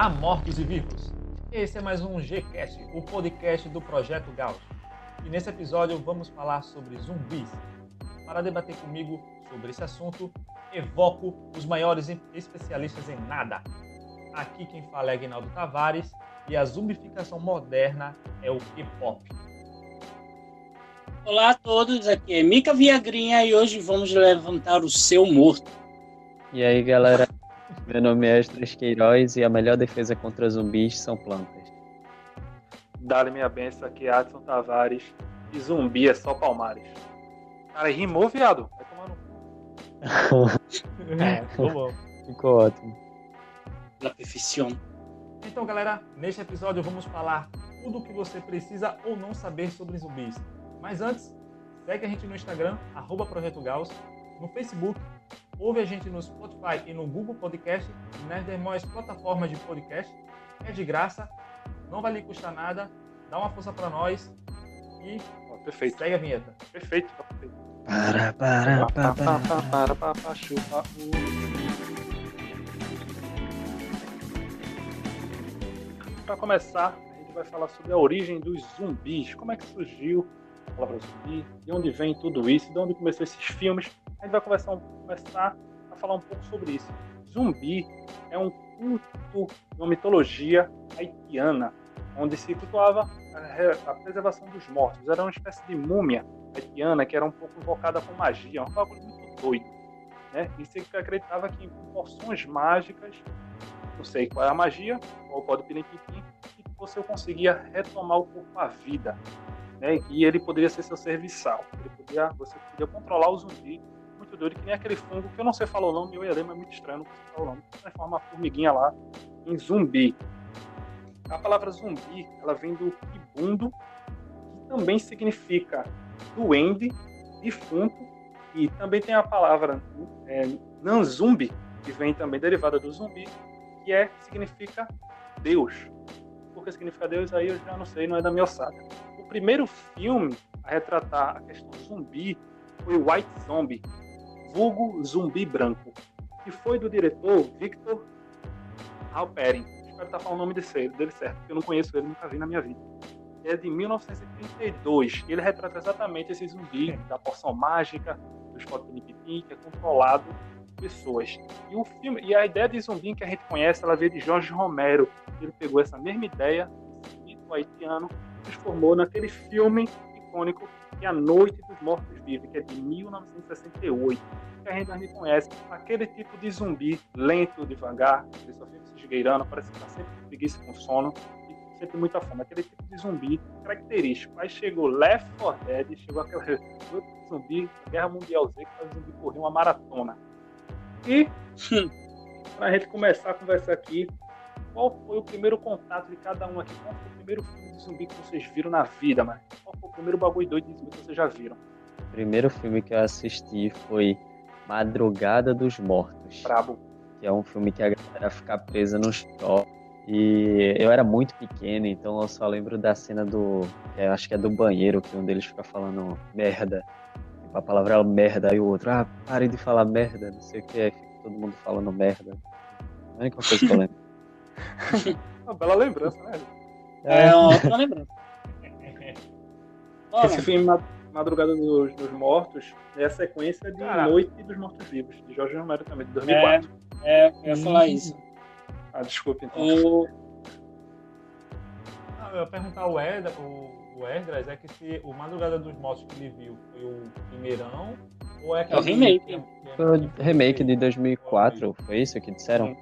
Olá, mortos e vivos! Esse é mais um Gcast, o podcast do Projeto Gauss. E nesse episódio vamos falar sobre zumbis. Para debater comigo sobre esse assunto, evoco os maiores especialistas em nada. Aqui quem fala é Aguinaldo Tavares e a zumbificação moderna é o K-pop. Olá a todos, aqui é Mica Viagrinha e hoje vamos levantar o seu morto. E aí galera, meu nome é Esdras Queiroz e a melhor defesa contra zumbis são plantas. Dá-lhe minha benção aqui, Adson Tavares. E zumbi é só palmares. Cara, rimou, viado. Vai tomar no cu. É, ficou bom. Ficou ótimo. La perfeição. Então, galera, neste episódio vamos falar tudo o que você precisa ou não saber sobre zumbis. Mas antes, segue a gente no Instagram, arroba Projeto Gauss, no Facebook, ouve a gente no Spotify e no Google Podcast e nas demais plataformas de podcast. É de graça, não vai lhe custar nada, dá uma força para nós e Ó, perfeito. segue a vinheta. Perfeito. perfeito. Para, para, para, pá, para. pá, para, pá, pá, chupa, uh. Para começar, a gente vai falar sobre a origem dos zumbis. Como é que surgiu a palavra zumbi? De onde vem tudo isso? De onde começou esses filmes? A gente vai um- começar a falar um pouco sobre isso. Zumbi é um culto, uma mitologia haitiana, onde se cultuava a, a preservação dos mortos. Era uma espécie de múmia haitiana que era um pouco invocada com magia, um bagulho muito doido. Né? E se acreditava que em porções mágicas, não sei qual é a magia, ou pode pirinquitim, que você conseguia retomar o corpo à vida. Né? E ele poderia ser seu serviçal. Ele podia, você podia controlar o zumbi, doido, que nem aquele fungo, que eu não sei falar o nome, mas é muito estranho, não sei falar o nome. Transforma a formiguinha lá em zumbi. A palavra zumbi, ela vem do kibundo, que também significa duende, defunto, e também tem a palavra é, nanzumbi, que vem também derivada do zumbi, que é significa Deus. Por que significa Deus aí eu já não sei, não é da minha ossada. O primeiro filme a retratar a questão zumbi foi White Zombie, vulgo zumbi branco, que foi do diretor Victor Halperin. Espero estar falando o nome desse, dele certo, porque eu não conheço ele, nunca vi na minha vida é de 1932. Ele retrata exatamente esse zumbi da porção mágica dos Potinipitim, que é controlado por pessoas. E o filme, e a ideia de zumbi que a gente conhece, ela veio de Jorge Romero. Ele pegou essa mesma ideia, esse mito haitiano, e transformou naquele filme icônico que é A Noite dos Mortos Vivos, que é de 1968. Que a gente, a gente conhece aquele tipo de zumbi lento, devagar, ele só fica se esgueirando, parece que está sempre com preguiça com sono sempre muita fome, aquele tipo de zumbi característico. Aí chegou Left 4 Dead, chegou aquele zumbi, Guerra Mundial Z, que faz o zumbi correr uma maratona. E, pra gente começar a conversar aqui, qual foi o primeiro contato de cada um aqui? Qual foi o primeiro filme de zumbi que vocês viram na vida, mano? Qual foi o primeiro bagulho doido de zumbi que vocês já viram? O primeiro filme que eu assisti foi Madrugada dos Mortos, Brabo. que é um filme que a galera fica presa no shopping. E eu era muito pequeno, então eu só lembro da cena do. eu acho que é do banheiro, que um deles fica falando merda. Tipo, a palavra é merda, aí o outro, ah, pare de falar merda, não sei o que, fica todo mundo falando merda. A única coisa que eu lembro. Uma bela lembrança, né? É uma ótima lembrança. Olha, Esse filme Ma- Madrugada dos, dos Mortos é a sequência de Cara. Noite dos Mortos Vivos, de Jorge Romero também, de 2004. é, eu ia falar isso. Ah, desculpa então. O, Ah, eu ia perguntar ao Ed, o, o é que se o Madrugada dos Mortos que ele viu foi o primeirão ou é É o aquele remake. que- que- Foi o que- remake de 2004, foi isso que disseram?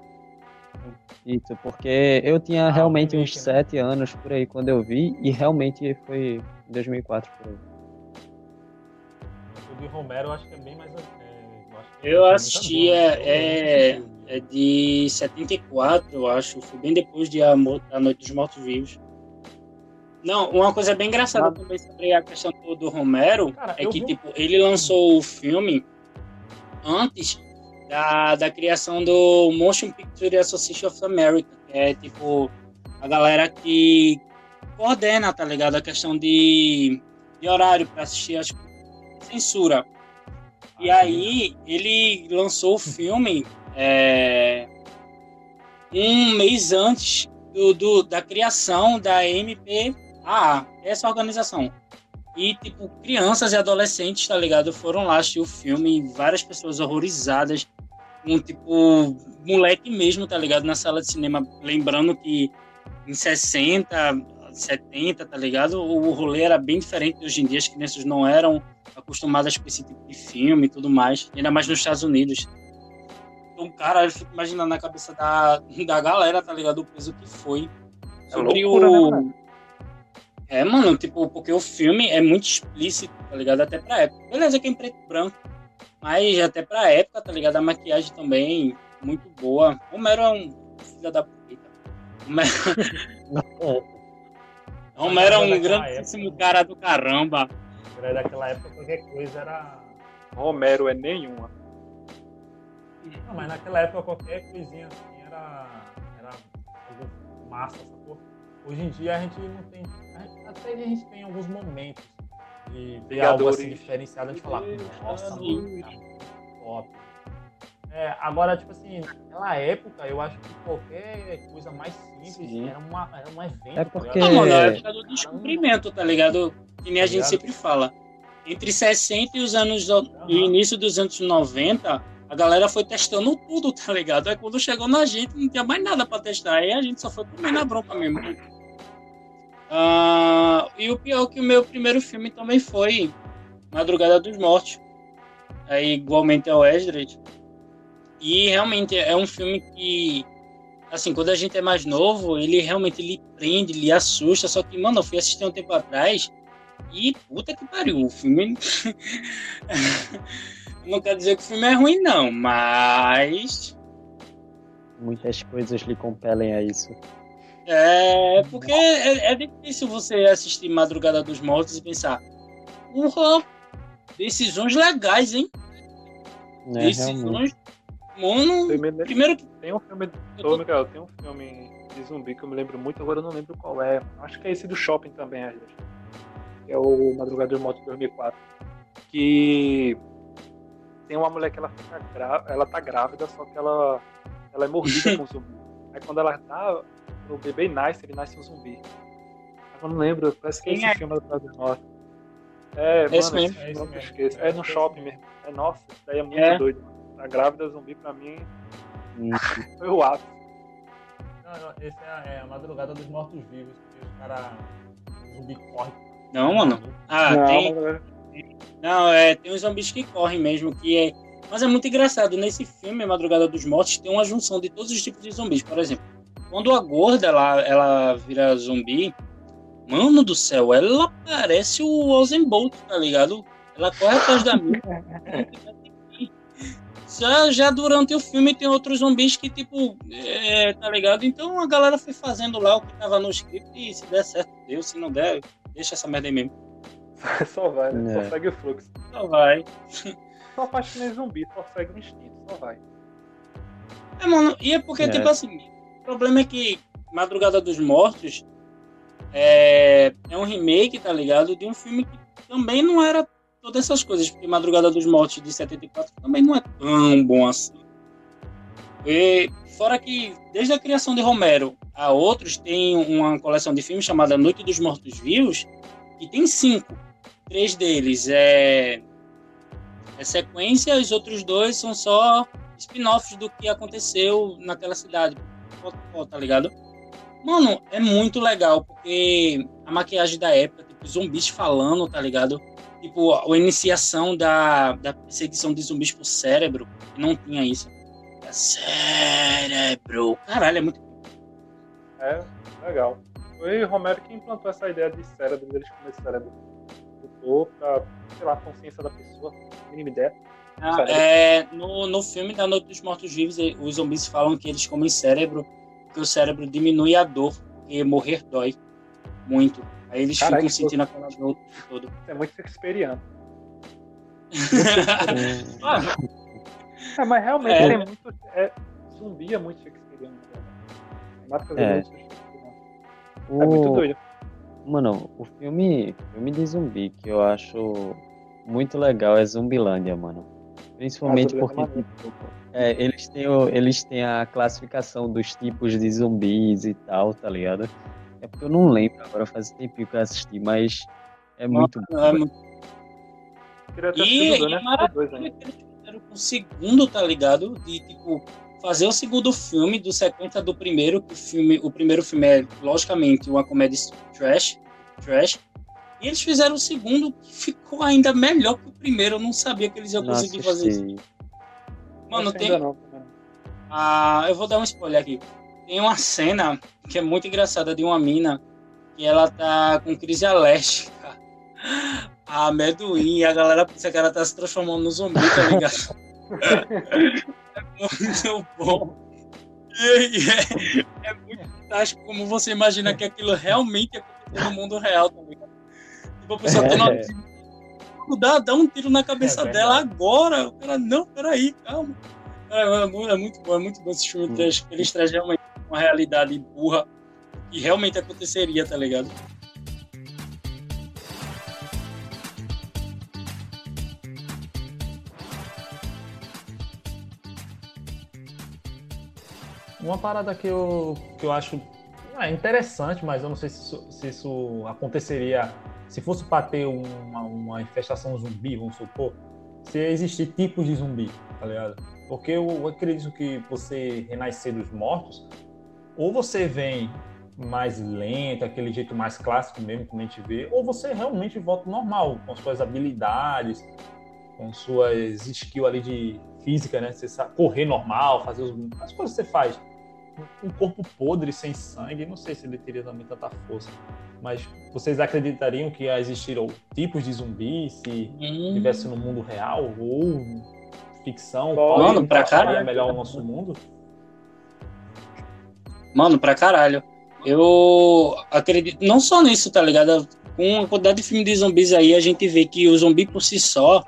Isso, porque eu tinha Ah, realmente uns né? 7 anos por aí quando eu vi, e realmente foi em 2004 por aí. O de Romero eu acho que é bem mais. é, eu acho que eu é assisti, muito é, bom, é, né? é de 74, eu acho. Foi bem depois de A, Mo- a Noite dos Mortos Vivos. Não, uma coisa bem engraçada também sobre a questão do, Romero Cara, é eu que vi tipo, ele lançou o filme antes da, da criação do Motion Picture Association of America, que é tipo a galera que coordena, tá ligado? A questão de, de horário para assistir as censura. E Ah, aí ele lançou o filme é, um mês antes do, do, da criação da MPAA, essa organização. E, tipo, crianças e adolescentes, tá ligado? Foram lá assistir o filme, várias pessoas horrorizadas, um tipo, moleque mesmo, tá ligado? Na sala de cinema, lembrando que em 60, 70, tá ligado? O rolê era bem diferente hoje em dia, as crianças não eram acostumadas com esse tipo de filme e tudo mais, ainda mais nos Estados Unidos. Então, cara, eu fico imaginando na cabeça da, da galera, tá ligado? O peso que foi. É Sobre loucura, o. né? É, mano, tipo, porque o filme é muito explícito, tá ligado? Até pra época. Beleza que é em preto e branco. Mas até pra época, tá ligado? A maquiagem também, muito boa. Romero é um filho da puta. Romero, Romero é um Daquela grandíssimo época. cara do caramba. Era daquela época qualquer coisa era. Romero é nenhuma. Não, mas naquela época qualquer coisinha assim era. Era massa, sacou? Hoje em dia a gente não tem. a gente- Até a gente tem alguns momentos de ver algo assim diferenciado de falar, Deus, nossa, top. É, agora, tipo assim, naquela época eu acho que qualquer coisa mais simples Sim. era, uma, era um evento. É tá porque- Não, mano, é a época do descobrimento, tá ligado? Que nem a Tá gente ligado? sempre fala. Entre 60 e os anos. o Aham. início dos anos 90, a galera foi testando tudo, tá ligado? Aí quando chegou na gente, não tinha mais nada pra testar. Aí a gente só foi comer na bronca mesmo. Ah, e o pior é que o meu primeiro filme também foi Madrugada dos Mortos. Aí, igualmente ao Esdras. E realmente é um filme que, assim, quando a gente é mais novo, ele realmente lhe prende, lhe assusta. Só que, mano, eu fui assistir um tempo atrás e puta que pariu, o filme. não quero dizer que o filme é ruim, não, mas. Muitas coisas lhe compelem a isso. É porque é, é difícil você assistir Madrugada dos Mortos e pensar, porra, decisões legais, hein? Né, realmente. decisões. Mano, Eu me lembro- primeiro que. Tem um filme. Tô- Miguel, tem um filme de zumbi que eu me lembro muito, agora eu não lembro qual é. Acho que é esse do shopping também, às vezes. Que é o Madrugada dos Mortos 2004. Que tem uma mulher que ela fica grá... ela tá grávida, só que ela, ela é mordida com zumbi. Aí quando ela dá, o bebê nasce, ele nasce um zumbi. Eu não lembro, parece que é esse é? filme da dos Mortos. É, Esse mano, mesmo. esse É mesmo. esqueço. É no shopping mesmo. É nossa, isso daí é muito É. doido. A grávida zumbi pra mim foi o ápice. Não, não, esse é a, é a madrugada dos mortos-vivos, que os caras. O zumbi corre. Não, mano. Ah, Não, tem. mas- Não, é, tem uns zumbis que correm mesmo, que é. Mas é muito engraçado. Nesse filme, Madrugada dos Mortos, tem uma junção de todos os tipos de zumbis. Por exemplo, quando a gorda ela, ela vira zumbi, mano do céu, ela parece o Ozenbolt, tá ligado? Ela corre atrás da minha. Já, já durante o filme tem outros zumbis que, tipo, é, tá ligado? Então a galera foi fazendo lá o que tava no script e se der certo, deu. Se não der, deixa essa merda aí mesmo. Só vai, né? É. Só segue o fluxo. Só vai. Só faz que nem zumbi, só segue o instinto, só vai. É, mano, e é porque, É. tipo assim, problema é que Madrugada dos Mortos é, é um remake, tá ligado? De um filme que também não era todas essas coisas, porque Madrugada dos Mortos de 74 também não é tão bom assim. E, fora que, desde a criação de Romero a outros, tem uma coleção de filmes chamada Noite dos Mortos Vivos, que tem cinco. Três deles é, é sequência, os outros dois são só spin-offs do que aconteceu naquela cidade. Tá ligado? Mano, é muito legal, porque a maquiagem da época, tipo, zumbis falando, tá ligado? Tipo, a iniciação da, da perseguição de zumbis por cérebro, não tinha isso. É cérebro. Caralho, é muito. É, legal. Foi Romero que implantou essa ideia de cérebro, deles comer cérebro. Botou pra, sei lá, a consciência da pessoa, mínima ideia. Ah, é, no, no filme da Noite dos Mortos-Vivos, eh, os zumbis falam que eles comem cérebro, porque o cérebro diminui a dor, porque morrer dói muito. Aí eles Caralho, ficam que sentindo aquela dor o. Isso é muito shakespeariano. hum, Ah, É, mas realmente É. tem muito. É, zumbi é muito shakespeariano. É. muito shakespearianas. É muito o, doido. mano, o filme, filme de zumbi que eu acho muito legal é Zumbilândia, mano. Principalmente Ah, porque tipo, é, eles, têm o- eles têm a classificação dos tipos de zumbis e tal, tá ligado? É porque eu não lembro agora, faz tempo que eu assisti, mas é muito É muito E, e né? maravilha que eles fizeram com o segundo, tá ligado? De, tipo, fazer o segundo filme do sequência do primeiro, que o filme, o primeiro filme é, logicamente, uma comédia trash, trash. E eles fizeram o segundo que ficou ainda melhor que o primeiro. Eu não sabia que eles iam não conseguir fazer isso. assisti. Mano, tem, não, não. ah, eu vou dar um spoiler aqui. Tem uma cena que é muito engraçada de uma mina que ela tá com crise alérgica. A amendoim, e a galera pensa que ela tá se transformando no zumbi, tá ligado? é muito bom. E, e é, é muito fantástico como você imagina que aquilo realmente aconteceu no mundo real, tá ligado? Tipo, a pessoa tá numa É. dá, dá um tiro na cabeça É dela agora. O cara, não, peraí, calma. É, é é muito bom, é muito bom esse filme. Hum. Eles trazem realmente uma realidade burra que realmente aconteceria, tá ligado? Uma parada que eu, que eu acho é interessante, mas eu não sei se isso, se isso aconteceria se fosse para ter uma, uma infestação zumbi, vamos supor, se existir tipos de zumbi, tá ligado? Porque eu acredito que você renascer dos mortos, ou você vem mais lento, aquele jeito mais clássico mesmo, como a gente vê, ou você realmente volta normal, com suas habilidades, com suas skills ali de física, né? Você sabe correr normal, fazer os, as coisas que você faz. Um corpo podre, sem sangue, não sei se ele teria também tanta força. Mas vocês acreditariam que existiram tipos de zumbis se Hum, estivesse no mundo real ou ficção? Mano, pra encaixaria caralho. melhor o nosso mundo? Mano, pra caralho. Eu acredito, não só nisso, tá ligado? Com a quantidade de filme de zumbis aí, a gente vê que o zumbi por si só,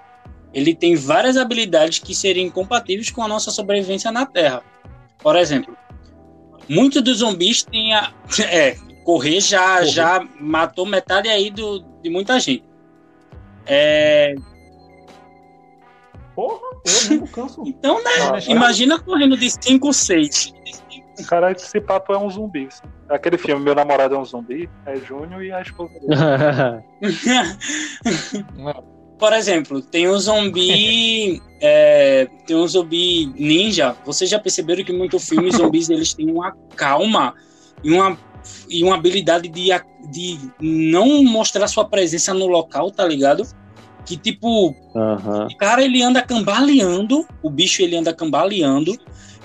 ele tem várias habilidades que seriam incompatíveis com a nossa sobrevivência na Terra. Por exemplo, muitos dos zumbis têm a. É, correr já, Correr. já matou metade aí do, de muita gente. É, Porra, eu não canso. então, né? Ah, Imagina correndo de 5, 6. Cara, esse papo é um zumbi. Aquele filme, Meu Namorado é um Zumbi, é Júnior e a esposa dele. Por exemplo, tem um zumbi. é, tem um zumbi ninja. Vocês já perceberam que muitos filmes zumbis eles têm uma calma e uma, e uma habilidade de, de não mostrar sua presença no local, tá ligado? Que tipo, o cara ele anda cambaleando, o bicho ele anda cambaleando,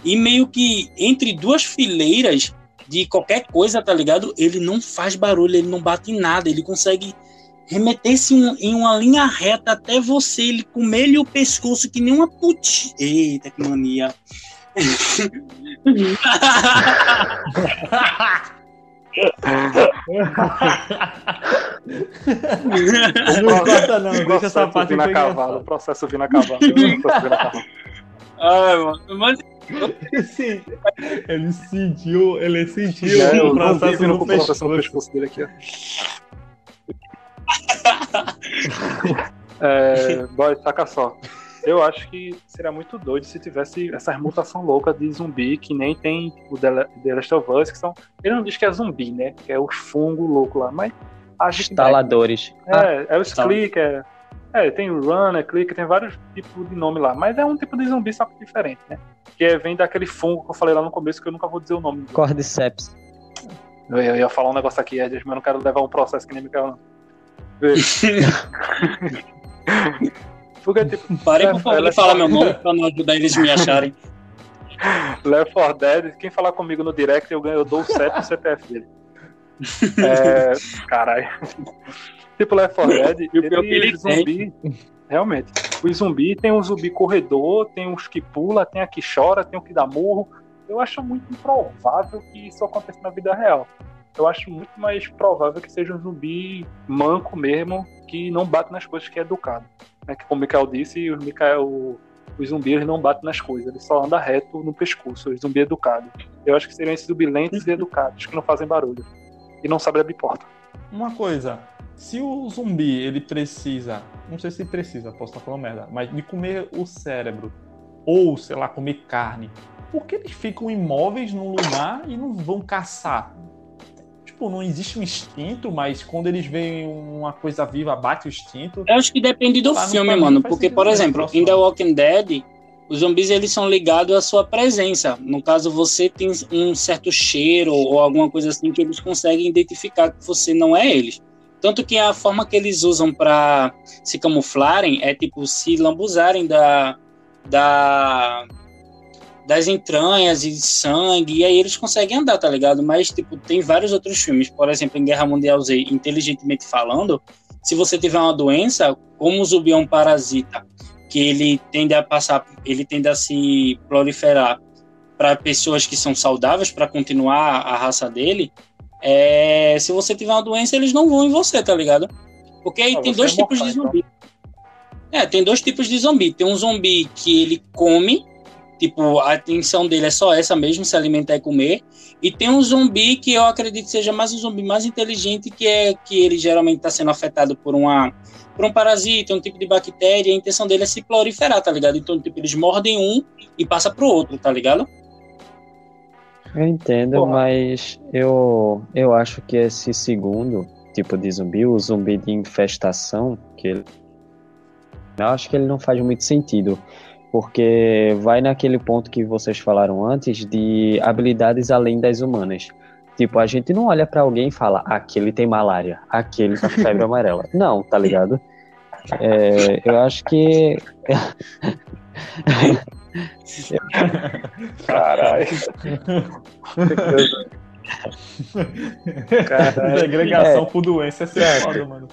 e meio que entre duas fileiras de qualquer coisa, tá ligado? Ele não faz barulho, ele não bate em nada, ele consegue remeter-se um- em uma linha reta até você, ele comer-lhe o pescoço que nem uma putinha. Eita, que mania. Não corta não, deixa essa Processo parte vindo a cavalo, engraçada. processo vindo a cavalo. processo vindo a cavalo. Ai, mano, mas Sim, ele sentiu, ele sentiu É, o processo vindo no o no pescoço. pescoço dele aqui, ó. É, boy, saca só. Eu acho que seria muito doido se tivesse essas mutação louca de zumbi, que nem tem o The La- The Last of Us, que são. Ele não diz que é zumbi, né? Que é os fungos loucos lá, mas. age que Instaladores. É, é os Tá. clicker. É, tem o runner, clicker, tem vários tipos de nome lá. Mas é um tipo de zumbi, só que diferente, né? Que é, vem daquele fungo que eu falei lá no começo, que eu nunca vou dizer o nome. Cordyceps. Eu, eu ia falar um negócio aqui, Ed, mas eu não quero levar um processo que nem Mikael, não. Porque, tipo, parem por favor de falar meu nome pra não ajudar eles me acharem. Left 4 Dead, quem falar comigo no direct, eu ganho, eu dou o CEP e o CPF dele. É, caralho. Tipo, Left 4 Dead, E o pior que ele zumbi, realmente, os zumbi tem um zumbi corredor, tem uns que pula, tem a que chora, tem o que dá murro. Eu acho muito improvável que isso aconteça na vida real. Eu acho muito mais provável que seja um zumbi manco mesmo, que não bate nas coisas, que é educado. Né? Como o Mikael disse, o Mikael, os zumbis eles não batem nas coisas, ele só anda reto no pescoço, os zumbi educado. Eu acho que seriam esses zumbi lentos e educados, que não fazem barulho. E não sabem abrir porta. Uma coisa, se o zumbi ele precisa, não sei se precisa, posso estar falando merda, mas de comer o cérebro ou, sei lá, comer carne, por que eles ficam imóveis num lugar e não vão caçar? Tipo, não existe um instinto, mas quando eles veem uma coisa viva, bate o instinto. Eu acho que depende do não filme, mano. Porque, por exemplo, em The Walking Dead, os zumbis eles são ligados à sua presença. No caso, você tem um certo cheiro ou alguma coisa assim que eles conseguem identificar que você não é eles. Tanto que a forma que eles usam pra se camuflarem é tipo se lambuzarem da, da das entranhas e sangue, e aí eles conseguem andar, tá ligado? Mas, tipo, tem vários outros filmes, por exemplo, em Guerra Mundial Z, inteligentemente falando, se você tiver uma doença, como o zumbi é um parasita, que ele tende a passar, ele tende a se proliferar para pessoas que são saudáveis para continuar a raça dele, é, se você tiver uma doença, eles não vão em você, tá ligado? Porque aí Ah, tem você dois é tipos mortal, de zumbi. É, tem dois tipos de zumbi. Tem um zumbi que ele come, tipo, a atenção dele é só essa mesmo, se alimentar e comer. E tem um zumbi que eu acredito seja mais um zumbi mais inteligente, que é que ele geralmente está sendo afetado por uma por um parasita, um tipo de bactéria, e a intenção dele é se proliferar, tá ligado? Então, tipo, eles mordem um e passa pro outro, tá ligado? Eu entendo, Porra. mas eu, eu acho que esse segundo tipo de zumbi, o zumbi de infestação, que ele, eu acho que ele não faz muito sentido, porque vai naquele ponto que vocês falaram antes de habilidades além das humanas. Tipo, a gente não olha pra alguém e fala, aquele tem malária, aquele tá com febre amarela. Não, tá ligado? É, eu acho que Caralho. Caralho. Segregação É. por doença é ser foda, mano.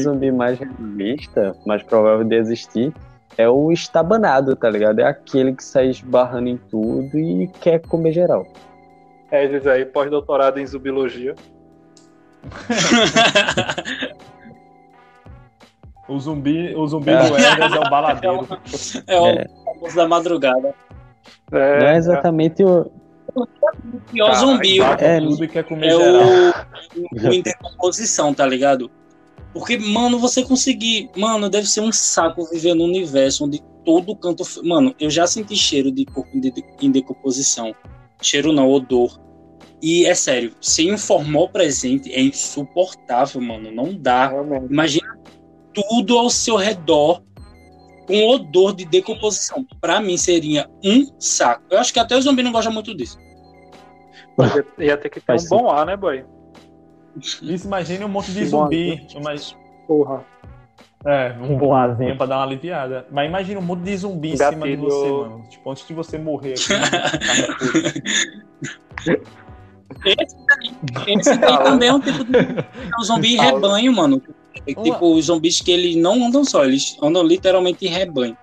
Zumbi mais realista, mais provável de existir, é o estabanado, tá ligado? É aquele que sai esbarrando em tudo e quer comer geral. É, diz aí, pós-doutorado em zumbiologia. O zumbi, o zumbi É. do Elders é o baladeiro. é o É. famoso da madrugada. É, Não é exatamente o. O Caralho, zumbi É, tudo e quer comer é geral. o, o em decomposição, tá ligado? Porque, mano, você conseguir. Mano, deve ser um saco viver num universo onde todo canto. Mano, eu já senti cheiro de corpo de- em decomposição. Cheiro não, odor. E é sério, sem um formol presente é insuportável, mano. Não dá. Realmente. Imagina tudo ao seu redor com odor de decomposição. Pra mim seria um saco. Eu acho que até o zumbi não gosta muito disso. Mas ia- ter que ter um bom ar, né, boy? Isso, imagine um monte de zumbi. Mas, Porra. é, um boazinho pra dar uma aliviada. Mas imagina um monte de zumbi em cima de você, mano. Tipo, antes de você morrer. Aqui, Esse daí, esse daí também é um tipo de é um zumbi rebanho, mano. É tipo, os zumbis que eles não andam só, eles andam literalmente em rebanho.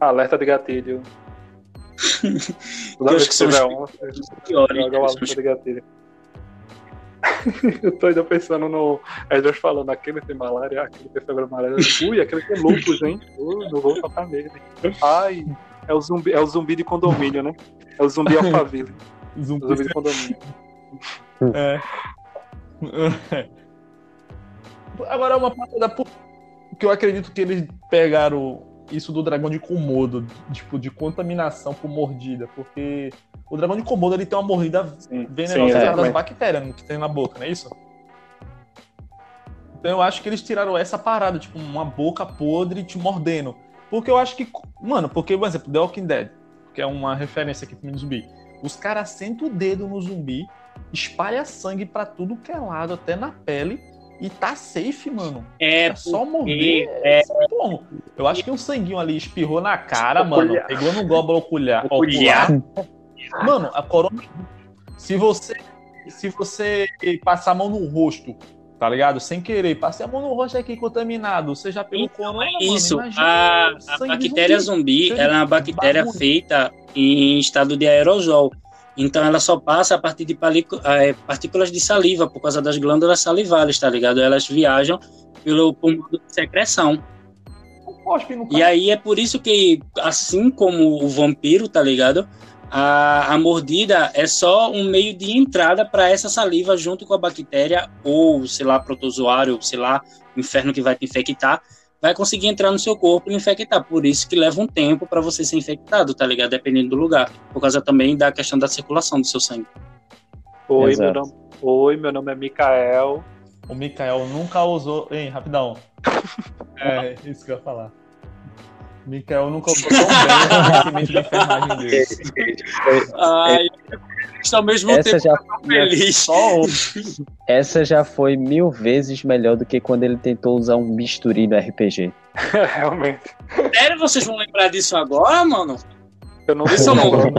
Alerta de gatilho. Toda Eu vez acho que que tiver um, joga o né? alerta de gatilho. Eu tô ainda pensando no Edras falando, aquele tem malária, aquele tem febre amarela. Ui, aquele tem lúpus, hein? Ui, não vou tocar nele. Ai, é o zumbi, é o zumbi de condomínio, né? É o zumbi Alphaville. O zumbi. zumbi de condomínio. É. Agora uma parada por- que eu acredito que eles pegaram isso do dragão de Komodo, tipo, de contaminação por mordida, porque o dragão de Komodo ele tem uma mordida Sim, venenosa sim, causa das bactérias que tem na boca, não é isso? Então eu acho que eles tiraram essa parada, tipo, uma boca podre te mordendo. Porque eu acho que, mano, porque, por exemplo, The Walking Dead, que é uma referência aqui pro zumbi, os caras sentam o dedo no zumbi, espalha sangue pra tudo que é lado, até na pele, e tá safe, mano. É, É só morder. é- É... Porra, eu acho que um sanguinho ali espirrou na cara, mano. Oculhar. Pegou no glóbulo ocular. Oculhar. ocular. Mano, a corona. Se você. Se você passar a mão no rosto, tá ligado? Sem querer, passei a mão no rosto aqui contaminado. Você já pegou Então, corona, é isso. mano. A, a bactéria zumbi. zumbi, ela é uma bactéria bagulho. feita em estado de aerosol. Então ela só passa a partir de eh, partículas de saliva, por causa das glândulas salivares, tá ligado? Elas viajam pelo modo de secreção. E aí é por isso que, assim como o vampiro, tá ligado? a, a mordida é só um meio de entrada para essa saliva junto com a bactéria ou, sei lá, protozoário, sei lá, inferno que vai te infectar, vai conseguir entrar no seu corpo e infectar. Por isso que leva um tempo para você ser infectado, tá ligado? Dependendo do lugar. Por causa também da questão da circulação do seu sangue. Oi, meu nome, Oi, meu nome é Mikael. O Mikael nunca usou. Hein, rapidão. É, isso que eu ia falar. Mikael nunca usou tão bem o conhecimento de enfermagem dele. Ai, ao mesmo Essa tempo já, feliz. Só o essa já foi mil vezes melhor do que quando ele tentou usar um bisturi no RPG. Realmente. Sério, vocês vão lembrar disso agora, mano? Eu não, Esse sei, é o nome.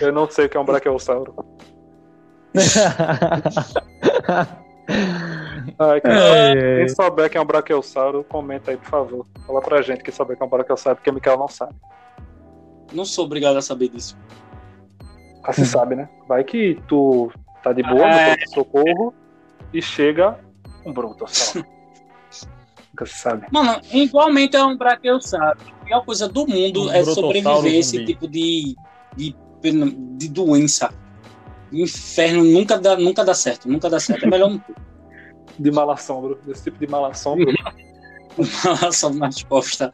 eu não sei o que é um braquiossauro. Ai, quem, É. quem souber que é um braquiossauro, comenta aí, por favor. Fala pra gente quem souber que é um braquiossauro, porque o Mikael não sabe. Não sou obrigado a saber disso. Ah, se sabe, né? Vai que tu tá de boa É. no pronto-socorro e chega um brontossauro. Nunca se sabe. Mano, igualmente é um braqueossauro. A pior coisa do mundo Um é sobreviver a esse zumbi. tipo de, de, de doença. O inferno nunca dá, nunca dá certo, nunca dá certo. É melhor não ter. De malassombro, desse tipo de malassombro. Só nas costas.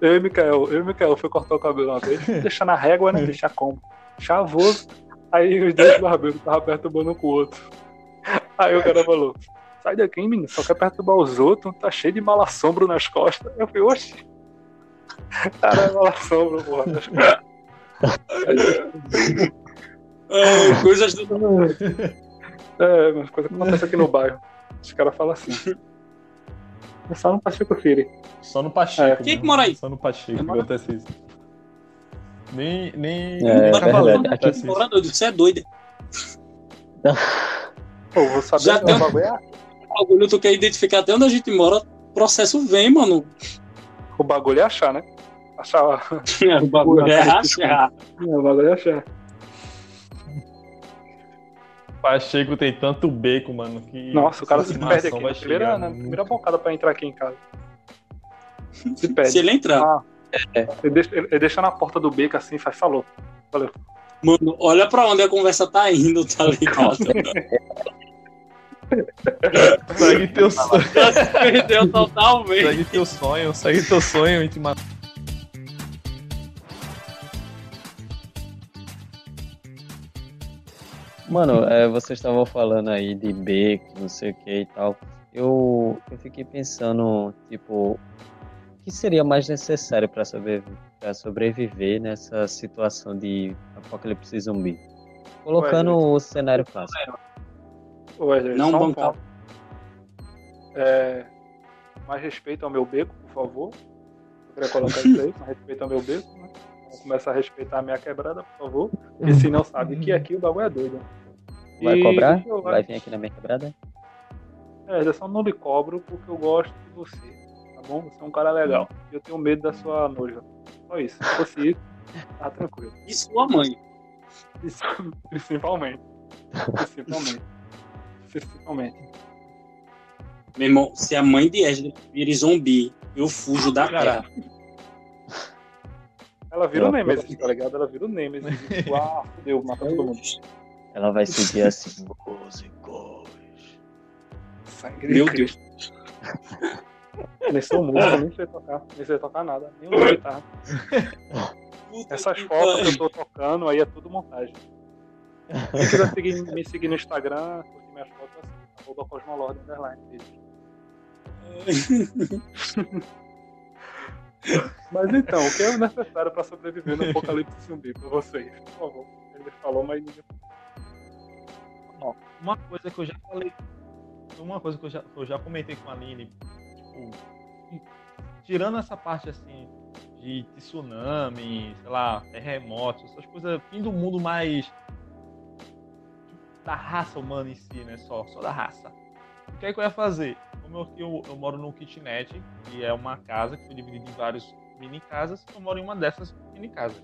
Eu e Mikael, eu e Mikael fui cortar o cabelo uma vez, deixar na régua, né? Deixar como? Chavoso. Aí os dois barbeiros estavam perturbando um com o outro. Aí o cara falou: Sai daqui, menino, só quer perturbar os outros, tá cheio de malassombro nas costas. Eu falei, oxe. Cara, é malassombro, porra, nas costas. É, coisas do. É, mas coisa que acontece aqui no bairro. Os caras falam assim. É só no Pacheco Filho. Só no Pacheco. É. Quem né? que mora aí? Só no Pacheco que acontece isso. Nem. nem É, isso. Bora, doido, você é doido. Pô, vou saber Já tem- o bagulho é. O bagulho, tu quer identificar até onde a gente mora, o processo vem, mano. O bagulho é achar, né? Achar. o bagulho é achar. O bagulho é achar. Pacheco tem tanto beco, mano, que. Nossa, o cara se perde aqui. Na primeira, chegar na primeira bocada pra entrar aqui em casa. Se perde. Se ele entrar. Ah, É. ele, deixa, ele- deixa na porta do beco assim e faz, falou. Valeu. Mano, olha pra onde a conversa tá indo, tá ligado? Segue teu sonho. Perdeu totalmente. Segue teu sonho, segue teu sonho e te mata. Mano, é, vocês estavam falando aí de beco, não sei o que e tal. Eu, eu fiquei pensando, tipo, o que seria mais necessário para sobreviver, pra sobreviver nessa situação de apocalipse zumbi? Colocando Ué, o cenário clássico. Ué, gente, Não um bancar. É, mais respeito ao meu beco, por favor. Eu queria colocar isso aí, mais respeito ao meu beco, começar a respeitar a minha quebrada, por favor. E se não sabe que aqui o bagulho é doido. Vai E cobrar? eu- Vai vir aqui na minha quebrada? É, eu só não lhe cobro porque eu gosto de você, tá bom? Você é um cara legal. E eu tenho medo da sua noiva. Só isso. Se fosse isso, tá tranquilo. E sua mãe. Isso, principalmente. Principalmente. Principalmente. Meu irmão, se a mãe de Esdras vira zumbi, eu fujo da Cara. Ela vira o Nemesis, tá ligado? Ela vira o Nemesis. Ah, fudeu, matou todo mundo. Ela vai seguir assim, Meu de Cristo. Nem sou músico, nem sei tocar. Nem sei tocar nada. Nem uso guitarra. Puta Essas fotos que eu tô tocando aí é tudo montagem. Quem quiser seguir, me seguir no Instagram, curtir minhas fotos assim, arroba Cosmolord Underline. Mas então, o que é necessário para sobreviver no apocalipse zumbi pra vocês? Por favor. Ele falou, mas Uma coisa que eu já falei. Uma coisa que eu já, que eu já comentei com a Aline, tipo, tirando essa parte assim de tsunami, sei lá, terremotos, essas coisas, fim do mundo mais da raça humana em si, né? Só, só da raça. O que é que eu ia fazer? Como eu, eu, eu moro num kitnet, que é uma casa que foi dividida em vários mini casas, eu moro em uma dessas mini casas.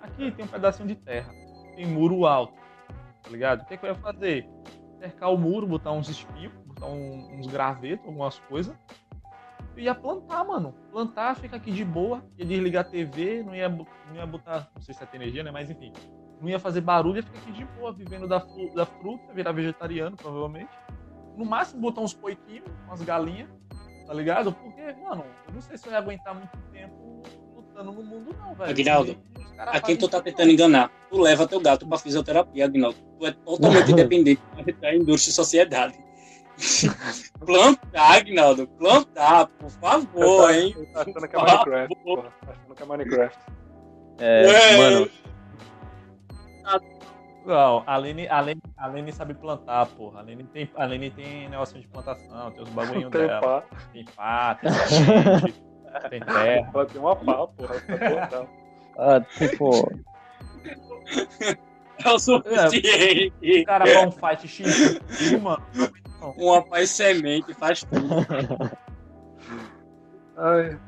Aqui tem um pedacinho de terra, tem muro alto, tá ligado? O que é que eu ia fazer? Cercar o muro, botar uns espios, botar um- uns gravetos, algumas coisas, Eu ia plantar, mano. Plantar, fica aqui de boa, ia desligar a TV, não ia, não ia botar, não sei se é energia, né? Mas enfim, não ia fazer barulho, ia ficar aqui de boa, vivendo da, da fruta, virar vegetariano, provavelmente. No máximo, botar uns poiquinhos, umas galinhas, tá ligado? Porque, mano, eu não sei se eu ia aguentar muito tempo lutando no mundo, não, velho. Aguinaldo, a quem tu tá tentando enganar? Tu leva teu gato pra fisioterapia, Aguinaldo. Tu é totalmente independente da indústria e sociedade. plantar, Agnaldo, plantar, por favor, tá, hein? Tá achando que é Minecraft, porra. Tá achando que é Minecraft. É, É. mano, Não, a Lene, a, Lene, a Lene sabe plantar, porra. A Lene tem, a Lene tem negócio de plantação, tem os bagulhinhos Tem dela. pá. Tem pá, tem semente, tem terra. Ela tem uma pá, porra. Tá ah, tipo, É o suficiente. O cara pra um fight X, mano. Uma paz semente faz tudo. Ai.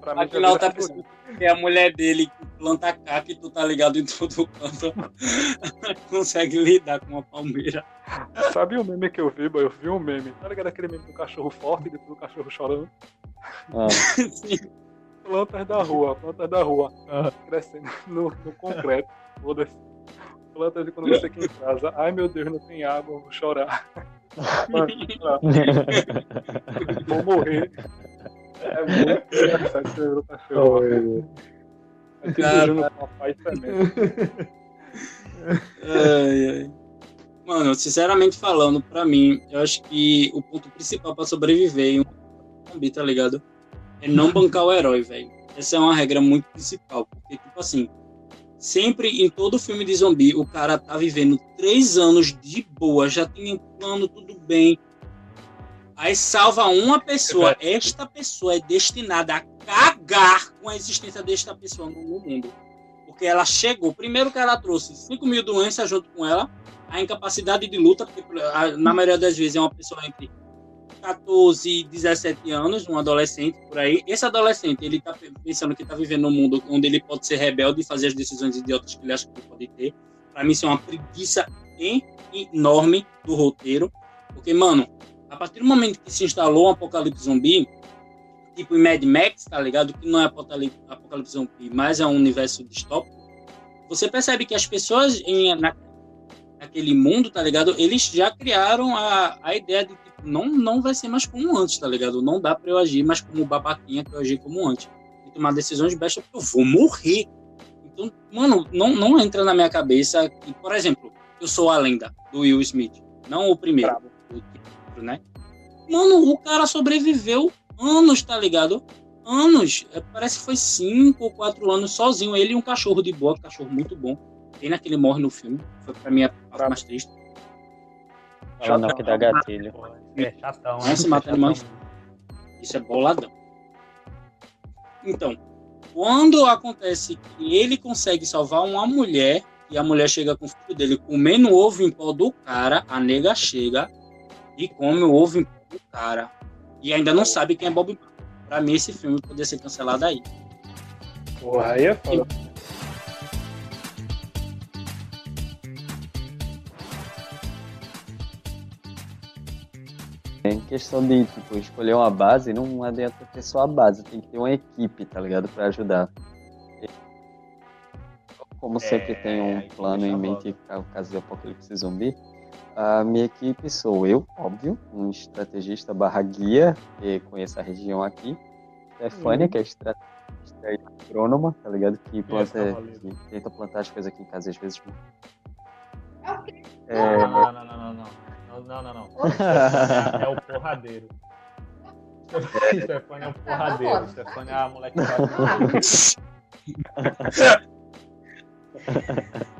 Pra mim, Afinal, tá vira pensando que é a mulher dele que planta cacto, tá ligado em todo canto. Consegue lidar com uma palmeira. Sabe o meme que eu vi, boy? Eu vi um meme. Tá ligado aquele meme do cachorro forte e depois do cachorro chorando? ah, Sim. Plantas da rua, plantas da rua. Ah. Crescendo no, no concreto. Foda-se. Plantas de quando você aqui em casa. Ai meu Deus, não tem água, eu vou chorar. Mano, chorar. vou morrer. É muito engraçado esse meme do cachorro. Júnior papai semente. Ai, ai. Mano, sinceramente falando, pra mim, eu acho que o ponto principal pra sobreviver em um zumbi, tá ligado? É não bancar o herói, velho. Essa é uma regra muito principal. Porque, tipo assim, sempre em todo filme de zumbi, o cara tá vivendo três anos de boa, já tem um plano, tudo bem. Aí salva uma pessoa. Esta pessoa é destinada a cagar com a existência desta pessoa no mundo. Porque ela chegou. Primeiro que ela trouxe 5 mil doenças junto com ela, a incapacidade de luta, porque na maioria das vezes é uma pessoa entre 14 e 17 anos, um adolescente por aí. Esse adolescente, ele tá pensando que tá vivendo num mundo onde ele pode ser rebelde e fazer as decisões idiotas que ele acha que ele pode ter. Pra mim, isso é uma preguiça en- enorme do roteiro. Porque, mano, a partir do momento que se instalou um apocalipse zumbi, tipo em Mad Max, tá ligado? Que não é apocalipse, apocalipse zumbi, mas é um universo distópico. Você percebe que as pessoas em, na, naquele mundo, tá ligado? Eles já criaram a, a ideia de tipo, não, não vai ser mais como antes, tá ligado? Não dá pra eu agir mais como babaquinha que eu agi como antes. E tomar decisões bestas porque eu vou morrer. Então, mano, não, não entra na minha cabeça que, por exemplo, eu sou a lenda do Will Smith. Não o primeiro, Bravo. Né? Mano, o cara sobreviveu anos, tá ligado? Anos. É, Parece que foi cinco ou quatro anos sozinho. Ele e um cachorro de boa, cachorro muito bom. Pena que ele morre no filme. Foi pra mim a parte mais triste. falando que dá gatilho. É chatão, Não se é mata animais. Isso é boladão. Então, quando acontece que ele consegue salvar uma mulher e a mulher chega com o filho dele comendo ovo em pó do cara, a nega chega e come o ovo do cara. E ainda não sabe quem é Bob Brown. Pra mim, esse filme poderia ser cancelado aí. Porra, aí é foda. Em questão de tipo, escolher uma base, não adianta ter só a base, tem que ter uma equipe, tá ligado? Pra ajudar. Como sempre tem um que plano em mente para o caso de apocalipse zumbi, a minha equipe sou eu, óbvio, um estrategista barra guia, que conheço a região aqui. Stefânia, que é estrategista e agrônoma, tá ligado? Que planta, cavaleiro. que tenta plantar as coisas aqui em casa às vezes. Não, É, não, não, não, não, não. Não, não, não. É o porradeiro. Stefania é o porradeiro. Stefania é a moleque que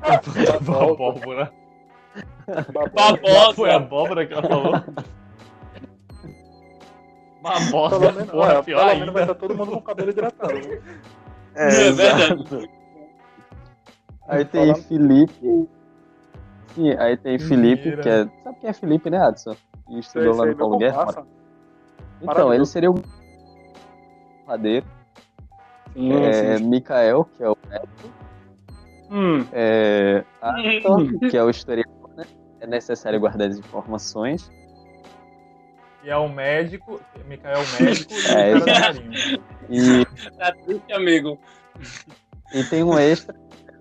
bate abóbora. Babosa. Foi a abóbora que ela falou? Uma Pelo menos, porra, é, pior pelo menos vai ainda. estar todo mundo com o cabelo hidratado. né? É, verdade. Aí tem Falando- Felipe. Sim, aí tem Felipe, que é. Sabe quem é Felipe, né, Adson? Que estudou lá no Paulo Guerra. Então, ele seria o padeiro. Sim, É, sim. Mikael, que é o Hum, é, Arthur, que é o historiador? É necessário guardar as informações. E é o médico, Mikael é o médico e É, o cara da marinha. E, Tá triste, amigo. e tem um extra.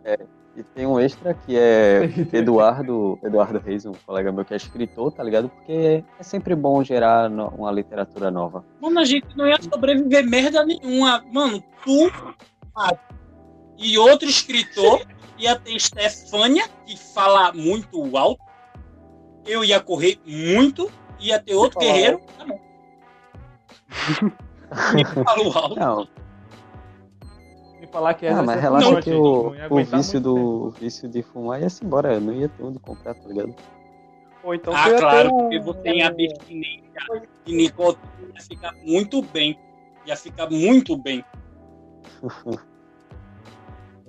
é, e tem um extra que é Eduardo, Eduardo Reis, um colega meu que é escritor, tá ligado? Porque é sempre bom gerar no- uma literatura nova. Mano, a gente não ia sobreviver merda nenhuma. Mano, tu ah, e outro escritor ia ter Stefânia, que fala muito alto. Eu ia correr muito. Ia ter outro guerreiro. Tá bom. E falo alto. Não, E falar que é ah, mas relaxa que não o, o vício do tempo. vício de fumar ia se embora, eu não ia ter onde comprar, tá ligado? Ou então Ah, claro, um- porque você em abstinência de nicotina ia ficar muito bem. Ia ficar muito bem.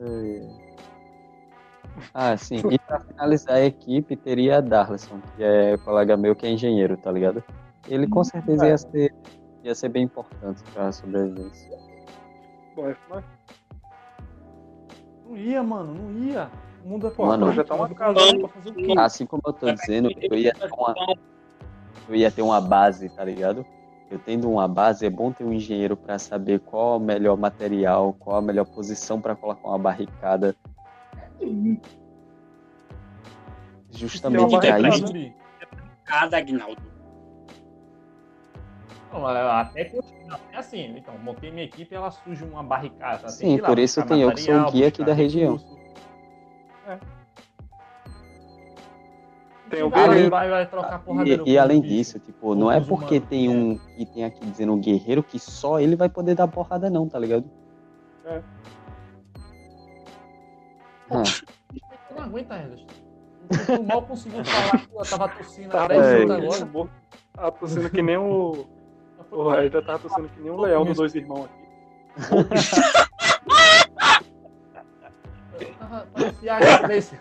É. Ah, sim. E pra finalizar a equipe, teria a Darlison, que é colega meu que é engenheiro, tá ligado? Ele com certeza ia ser, ia ser bem importante pra sobrevivência. Bom, é- mas, Não ia, mano, não ia. O mundo é pô, Mano. projetar uma casa Mano. pra fazer o quê? Assim como eu tô dizendo, eu ia ter uma, eu ia ter uma base, tá ligado? Eu tendo uma base, é bom ter um engenheiro pra saber qual é o melhor material, qual a melhor posição pra colocar uma barricada. Justamente. Zumbi. Cada Agnaldo. Não, até continua. É assim, então, montei minha equipe ela surge uma barricada. Sim, lá por isso tem eu que sou o guia aqui da região. recurso. Tem o guerreiro. vai, vai trocar porradeiro E, e com além disso, tipo, não é porque humanos. tem um que tem aqui dizendo um guerreiro que só ele vai poder dar porrada, não, tá ligado? É. Ah, Tu não aguenta, Anderson. Tu mal conseguiu falar que eu tava tossindo Tava até É. junto tossindo, agora. Tava tossindo que nem o. O Raida tava tossindo que nem um leão dos dois irmãos aqui. Parecia a desse.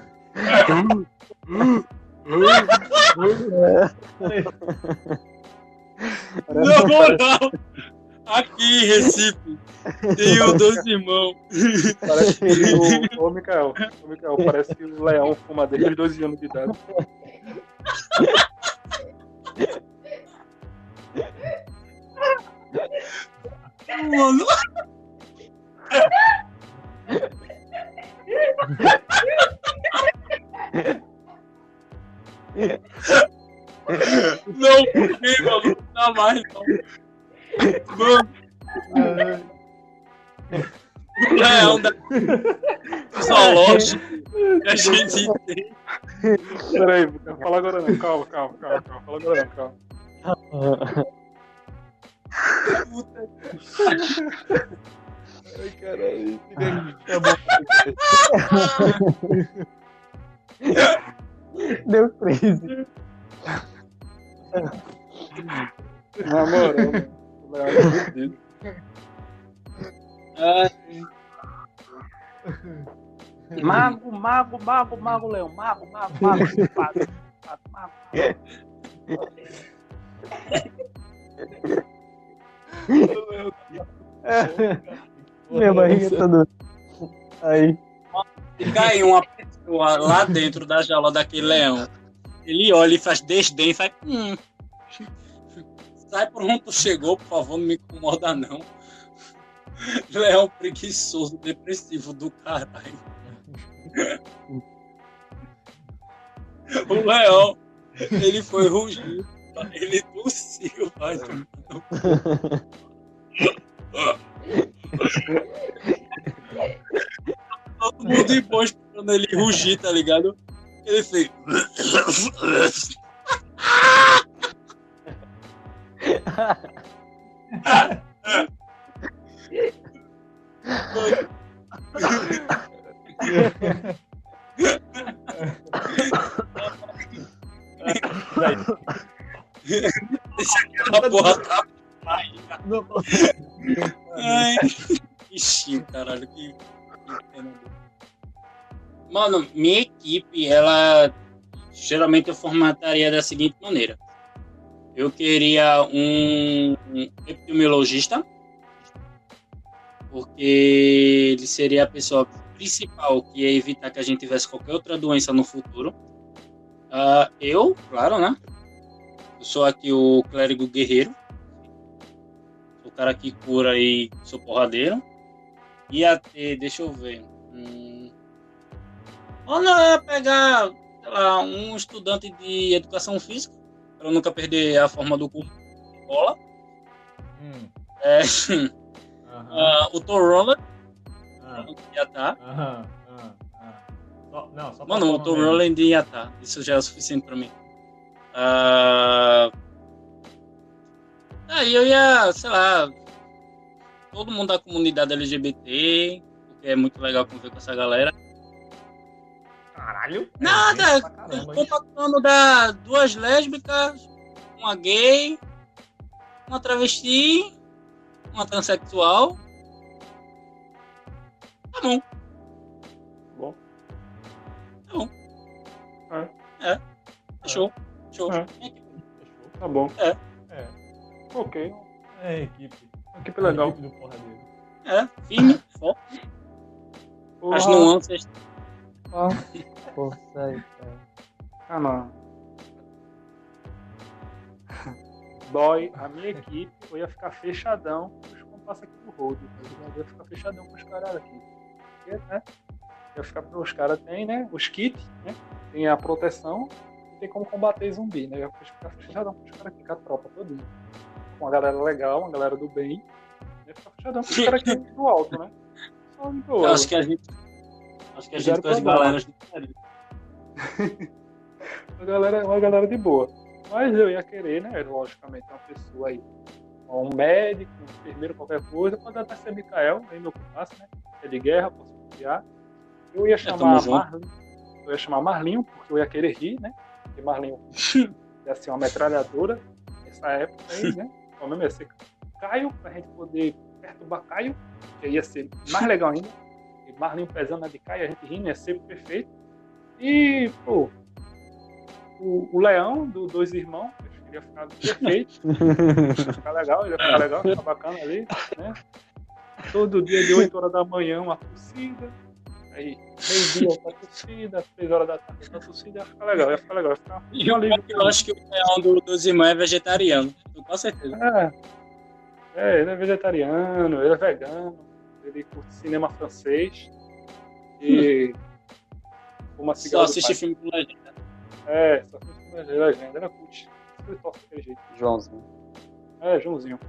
Na moral, aqui em Recife, tem o dois irmãos. Parece que o. Ô, Mikael, ô, Mikael, parece que o leão fuma desde os 12 anos de idade. Mano, não, porque, mano, não dá mais, não. Mano, o leão da zoológico que a gente tem. Peraí, fala agora não. Calma, calma, calma, calma. Fala agora não, calma. Ai, caralho. Deu crise. Na moral, o é Mago, mago, mago, mago, leão. Mago, mago, mago. Mago, mago, mago. Minha barriga tá doendo. Aí. Se cair uma pessoa lá dentro da jaula daquele leão, ele olha e faz desdém e faz. Hum. Sai por chegou, por favor, não me incomoda não. Leão preguiçoso, depressivo do caralho. O leão, ele foi rugir, ele tossiu, vai. Todo mundo de boa esperando ele rugir, tá ligado? Ele fez. Deixa aquela porra tá Ai. Ixi, caralho, que pena. Mano, minha equipe, ela. Geralmente eu formataria da seguinte maneira. Eu queria um um epidemiologista, porque ele seria a pessoa principal que ia evitar que a gente tivesse qualquer outra doença no futuro. Ah, eu, claro, né? Eu sou aqui o clérigo guerreiro. O cara que cura e sou porradeiro. Ia ter, deixa eu ver. Hum... Ou não, ia pegar, sei lá, um estudante de educação física, para nunca perder a forma do corpo bola. Hum. É, Aham. ah, o Thor Ah, tá. ah, ah. Só- Não, só pra Mano, o falar Tom mesmo. Rolland ia tá. Isso já é o suficiente pra mim. Ah, Aí eu ia, sei lá, todo mundo da comunidade LGBT, porque é muito legal conviver com essa galera. Caralho. é Nada, pra caramba, compactando da duas lésbicas, uma gay, uma travesti, uma transexual. Tá bom. Bom. Tá bom. É. É. Fechou. Fechou. É. Fechou. Tá bom. É. Ok. É, equipe. Equipe legal. Equipe do porradeiro. É, firme, forte. As Porra. Nuances. Força aí, cara. Ah, não. Boy, a minha equipe, eu ia ficar fechadão com os compassos aqui do road. tá? Eu ia ficar fechadão com os caras aqui. Porque, né? Ia ficar, os caras têm, né? Os kits, né? Tem a proteção e tem como combater zumbi, né? Eu ia ficar fechadão com os caras aqui, com a tropa todinha. Com uma galera legal, uma galera do bem. Eu ia ficar fechadão com os caras aqui do alto, né? Só de boa. Eu acho que a gente. Acho que a gente problema. galeras uma galera, uma galera de boa. Mas eu ia querer, né? Logicamente, uma pessoa aí, um médico, um enfermeiro, qualquer coisa, pode até ser Mikael, nem meu compasso, né? É de guerra, posso confiar. Eu ia tamo chamar junto. Marlin, eu ia chamar Marlinho, porque eu ia querer rir, né? Porque Marlinho ia ser uma metralhadora nessa época aí, né? O mesmo ia ser Caio, pra gente poder perturbar Caio, que ia ser mais legal ainda. E Marlinho pesando na de Caio, a gente rindo, ia ser perfeito. E, pô, o, o Leão, do Dois Irmãos, acho que ia ficar perfeito. ia ficar legal, ia ficar legal, ia ficar bacana ali, né? Todo dia de 8 horas da manhã, uma torcida. Aí, meio-dia outra torcida, 3 horas da tarde outra torcida, ia ficar legal, ia ficar legal, ia ficar E eu acho que o leão do, dos irmãos é vegetariano. Com certeza. É, é, ele é vegetariano, ele é vegano, ele curte cinema francês e uma Só cigarra do assiste filme com legenda. É, só assiste com legenda, ele é curte. Ele torce daquele jeito. Joãozinho. É, Joãozinho.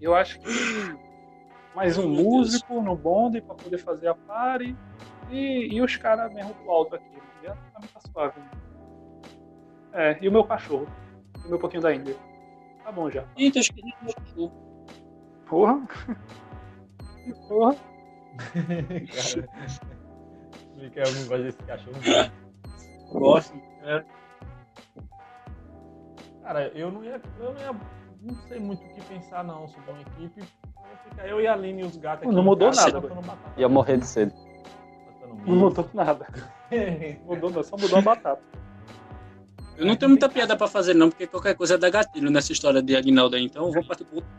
Eu acho que mais um Meu Deus. músico no bonde pra poder fazer a party e, e os caras mesmo do alto aqui. Já também tá suave. Né? É, e o meu cachorro. E o meu pouquinho da Índia. Tá bom já. Ih, tô esquecendo do cachorro. Porra. Porra. Cara, Mikael não gosta desse cachorro. Gosto. É. Cara, eu não ia. Eu não ia. Não sei muito o que pensar não sobre uma equipe. Ficar eu e a Aline e os gatos aqui. Não mudou casa, nada. Ia morrer de sede. Não mudou nada. Mudou, não, só mudou a batata. Eu não tenho muita piada pra fazer, não, porque qualquer coisa dá gatilho nessa história de Aguinaldo aí. Então eu vou partir pro outro.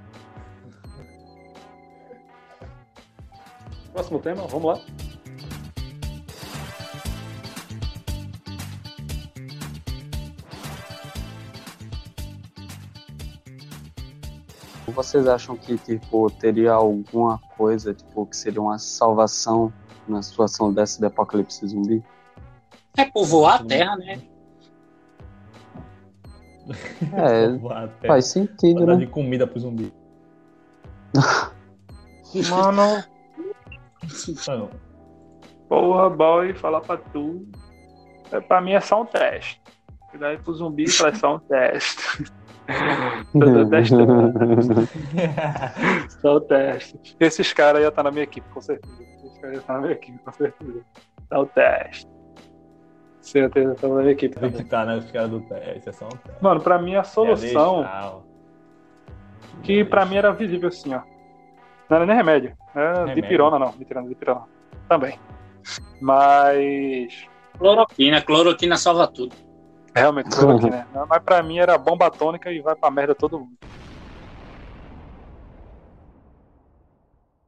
Próximo tema, vamos lá. Vocês acham que, tipo, teria alguma coisa, tipo, que seria uma salvação na situação dessa de apocalipse zumbi? É povoar a terra, né? É, faz sentido, né? de comida pro zumbi. Mano, Mano, porra, boy, falar pra tu. É, pra mim é só um teste. E daí pro zumbi é só um teste. Tô testando. Só o teste. Esses caras iam estar na minha equipe, com certeza. Esses caras iam estar na minha equipe, com certeza. Só o teste. Certeza, estão na minha equipe tem que estar, né? Os caras do teste. É só um teste. Mano, pra mim a solução, É que pra mim era visível assim, ó. Não era nem remédio. Era Remédio. dipirona, não. Dipirona, dipirona. Também. Mas. Cloroquina, cloroquina salva tudo. Realmente, cloroquina, né? Mas pra mim era bomba atômica e vai pra merda todo mundo.